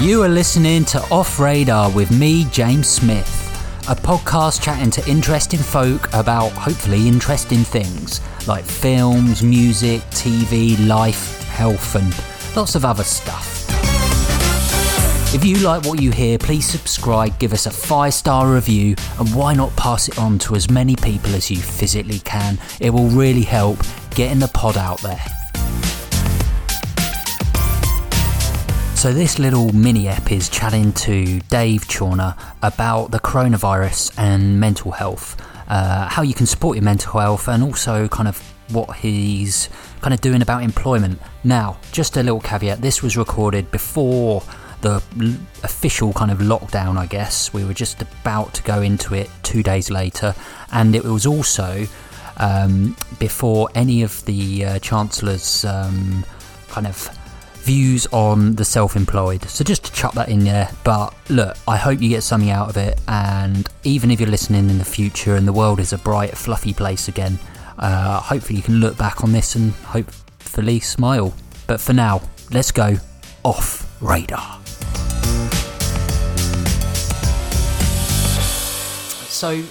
You are listening to Off Radar with me, James Smith, a podcast chatting to interesting folk about hopefully interesting things like films, music, TV, life, health, and lots of other stuff. If you like what you hear, please subscribe, give us a five star review, and why not pass it on to as many people as you physically can? It will really help getting the pod out there. So, this little mini ep is chatting to Dave Chawner about the coronavirus and mental health, uh, how you can support your mental health, and also kind of what he's kind of doing about employment. Now, just a little caveat this was recorded before the official kind of lockdown, I guess. We were just about to go into it two days later, and it was also um, before any of the uh, Chancellor's um, kind of views on the self employed. So just to chuck that in there. But look, I hope you get something out of it, and even if you're listening in the future and the world is a bright, fluffy place again, uh, hopefully you can look back on this and hopefully smile. But for now, let's go off radar. So,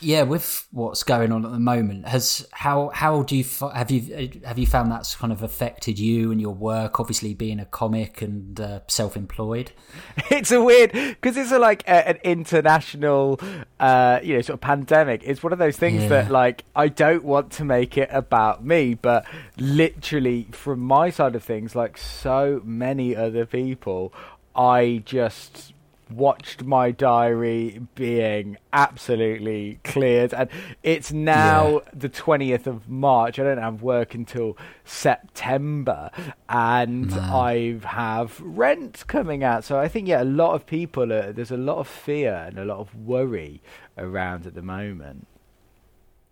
yeah, with what's going on at the moment, has how how do you have you have you found that's kind of affected you and your work? Obviously, being a comic and uh, self-employed. It's a weird because it's a, like a, an international, uh, you know, sort of pandemic. It's one of those things yeah. that like I don't want to make it about me, but literally from my side of things, like so many other people, I just watched my diary being absolutely cleared and it's now yeah. the 20th of march i don't have work until september and Man. i have rent coming out so i think yeah a lot of people are, there's a lot of fear and a lot of worry around at the moment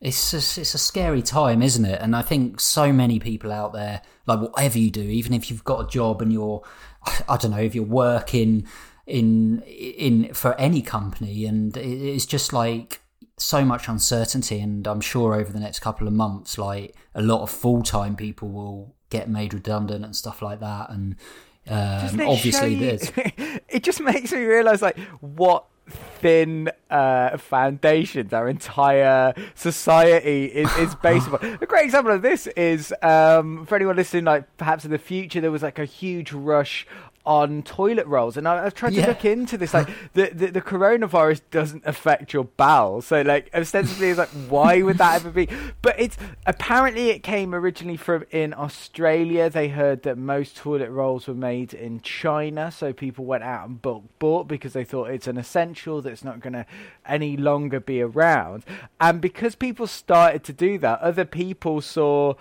it's a, it's a scary time, isn't it? And I think so many people out there, like whatever you do, even if you've got a job and you're, I don't know, if you're working in in for any company, and it's just like so much uncertainty. And I'm sure over the next couple of months, like a lot of full time people will get made redundant and stuff like that. And um, obviously, there's it just makes me realize like what thin uh, foundations our entire society is, is based upon. A great example of this is um, for anyone listening, like perhaps in the future there was like a huge rush on toilet rolls, and I, have tried to yeah. look into this. Like the, the, the coronavirus doesn't affect your bowels, so like ostensibly, it's like why would that ever be? But it's apparently it came originally from in Australia. They heard that most toilet rolls were made in China, so people went out and bulk bought because they thought it's an essential that's not going to any longer be around. And because people started to do that, other people saw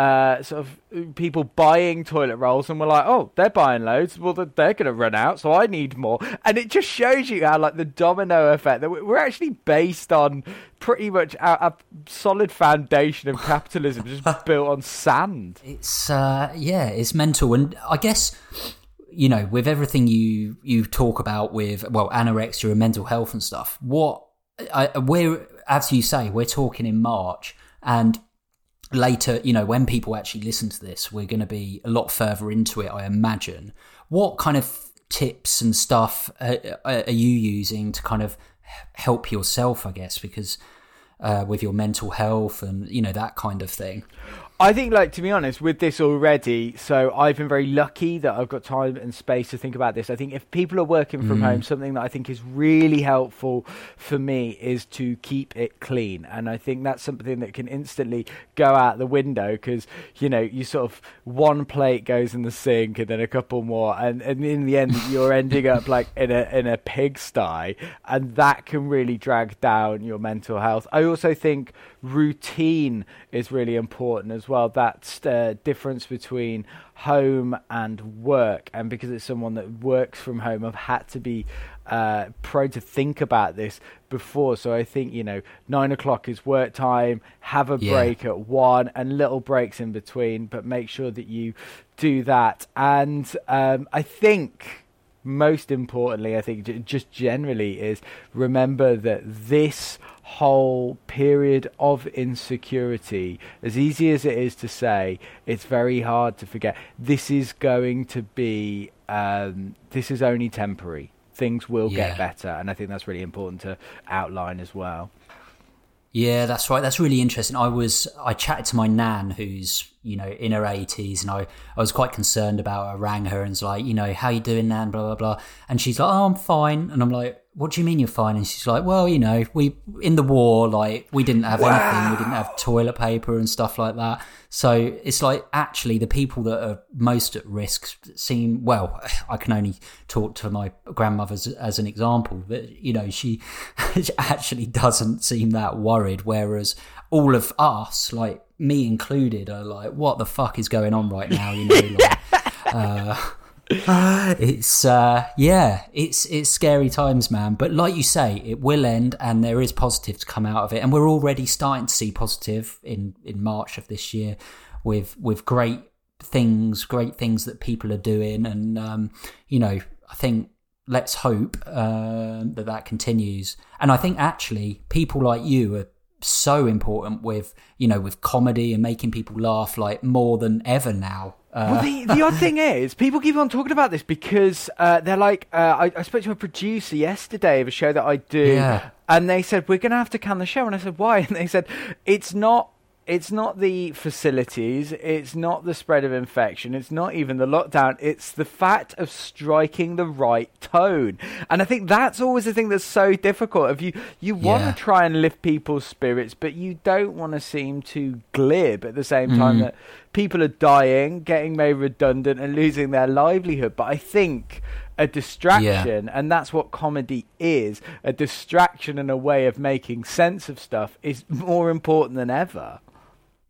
uh, sort of people buying toilet rolls and we're like, oh, they're buying loads. Well, they're going to run out, so I need more. And it just shows you how, like, the domino effect that we're actually based on pretty much a, a solid foundation of capitalism just built on sand. It's, uh, yeah, it's mental. And I guess you know, with everything you you talk about with well anorexia and mental health and stuff, what I, we're as you say, we're talking in March, and later, you know, when people actually listen to this, we're going to be a lot further into it, I imagine. What kind of tips and stuff are, are you using to kind of help yourself, I guess, because uh, with your mental health and, you know, that kind of thing? I think, like to be honest, with this already, so I've been very lucky that I've got time and space to think about this. I think if people are working from mm. home, something that I think is really helpful for me is to keep it clean, and I think that's something that can instantly go out the window because you know you sort of one plate goes in the sink and then a couple more, and, and in the end you're ending up like in a in a pigsty, and that can really drag down your mental health. I also think routine is really important as well. Well that uh, difference between home and work, and because it's someone that works from home, I've had to be uh, prone to think about this before. So I think you know, nine o'clock is work time. Have a yeah. break at one, and little breaks in between, but make sure that you do that. And um, I think most importantly, I think just generally is remember that this whole period of insecurity, as easy as it is to say, it's very hard to forget. This is going to be um, this is only temporary. Things will Yeah. get better, and I think that's really important to outline as well. Yeah, that's right. That's really interesting. I was I chatted to my nan who's, you know, in her eighties and I, I was quite concerned about her, I rang her and was like, you know, how you doing, Nan? Blah blah blah. And she's like, Oh, I'm fine and I'm like, What do you mean you're fine? And she's like, Well, you know, we in the war, like we didn't have anything, we didn't have toilet paper and stuff like that. So it's like actually the people that are most at risk seem well, I can only talk to my grandmother as, as an example, but you know, she actually doesn't seem that worried, whereas all of us, like me included, are like, what the fuck is going on right now? You know, like, uh, it's uh, yeah, it's it's scary times, man. But like you say, it will end, and there is positive to come out of it, and we're already starting to see positive in in March of this year, with with great things, great things that people are doing, and um, you know, I think let's hope uh, that that continues. And I think actually, people like you are so important with you know with comedy and making people laugh like more than ever now. Uh, Well, the, the odd thing is, people keep on talking about this because uh, they're like, uh, I, I spoke to a producer yesterday of a show that I do, Yeah. and they said we're going to have to can the show, and I said why, and they said it's not. It's not the facilities, it's not the spread of infection, it's not even the lockdown, it's the fact of striking the right tone. And I think that's always the thing that's so difficult. If you, you want to try and lift people's spirits, but you don't want to seem too glib at the same time Mm. that people are dying, getting made redundant, and losing their livelihood. But I think a distraction, and that's what comedy is a distraction and a way of making sense of stuff, is more important than ever.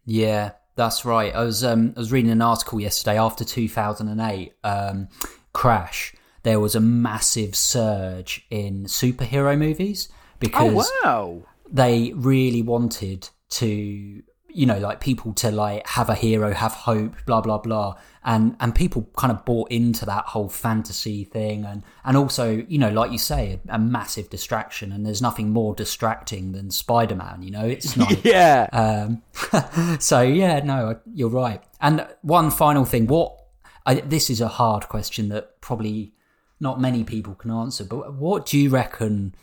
Yeah, that's right. I was um, I was reading an article yesterday after 2008 um, crash. There was a massive surge in superhero movies because Oh, wow. they really wanted to you know like people to like have a hero have hope blah blah blah and and people kind of bought into that whole fantasy thing and and also you know like you say a, a massive distraction and there's nothing more distracting than spider-man you know it's not Yeah. um, so yeah, no, you're right. And one final thing, what I, this is a hard question that probably not many people can answer, but what do you reckon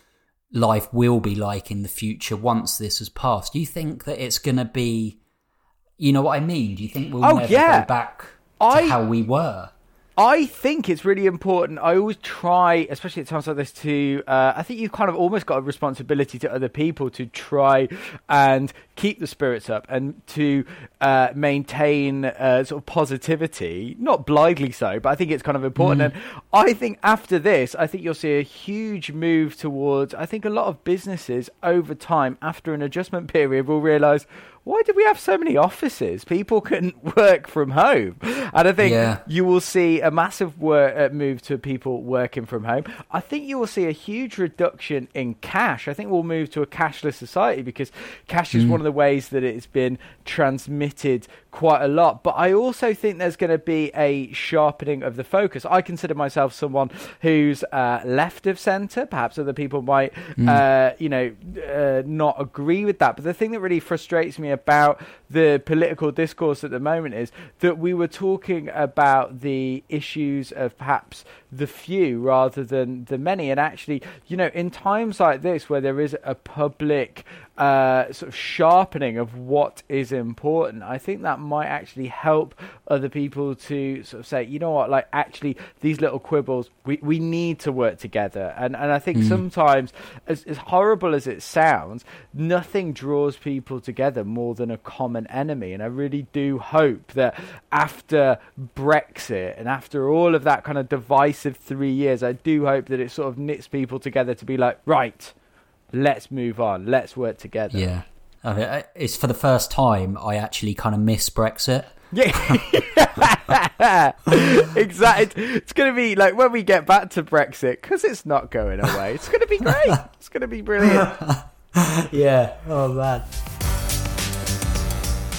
life will be like in the future once this has passed? Do you think that it's going to be, you know what I mean? Do you think we'll Oh, never yeah. go back to I- how we were? I think it's really important. I always try, especially at times like this, to. Uh, I think you've kind of almost got a responsibility to other people to try and keep the spirits up and to uh, maintain uh, sort of positivity. Not blindly so, but I think it's kind of important. And I think after this, I think you'll see a huge move towards. I think a lot of businesses over time, after an adjustment period, will realise. Why do we have so many offices? People can work from home, and I think Yeah. you will see a massive wor- uh, move to people working from home. I think you will see a huge reduction in cash. I think we'll move to a cashless society because cash is one of the ways that it's been transmitted quite a lot. But I also think there's going to be a sharpening of the focus. I consider myself someone who's uh, left of centre. Perhaps other people might, uh, you know, uh, not agree with that. But the thing that really frustrates me about the political discourse at the moment is that we were talking about the issues of perhaps the few rather than the many. And actually, you know, in times like this where there is a public uh, sort of sharpening of what is important, I think that might actually help other people to sort of say, you know what, like actually these little quibbles, we, we need to work together. And and I think sometimes, as, as horrible as it sounds, nothing draws people together more than a common enemy. And I really do hope that after Brexit and after all of that kind of divisive three years, I do hope that it sort of knits people together to be like, right, let's move on, let's work together. Yeah. I mean, it's for the first time I actually kind of miss Brexit. Yeah, exactly. It's going to be like when we get back to Brexit because it's not going away. It's going to be great. It's going to be brilliant. Yeah. Oh man.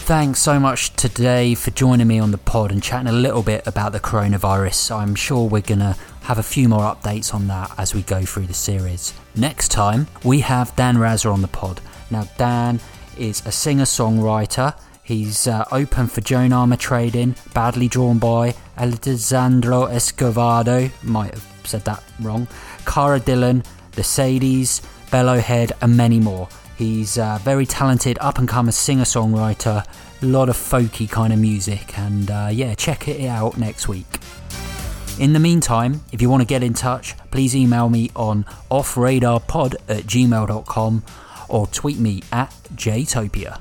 Thanks so much today for joining me on the pod and chatting a little bit about the coronavirus. I'm sure we're going to have a few more updates on that as we go through the series. Next time, we have Dan Raza on the pod. Now, Dan is a singer songwriter. He's uh, open for Joan Armour trading, Badly Drawn Boy Alessandro Escovedo, might have said that wrong, Cara Dillon, the Sadies, Bellowhead, and many more. He's a very talented up and coming singer songwriter, a lot of folky kind of music, and uh, yeah, check it out next week. In the meantime, if you want to get in touch, please email me on offradarpod at gmail.com or tweet me at jtopia.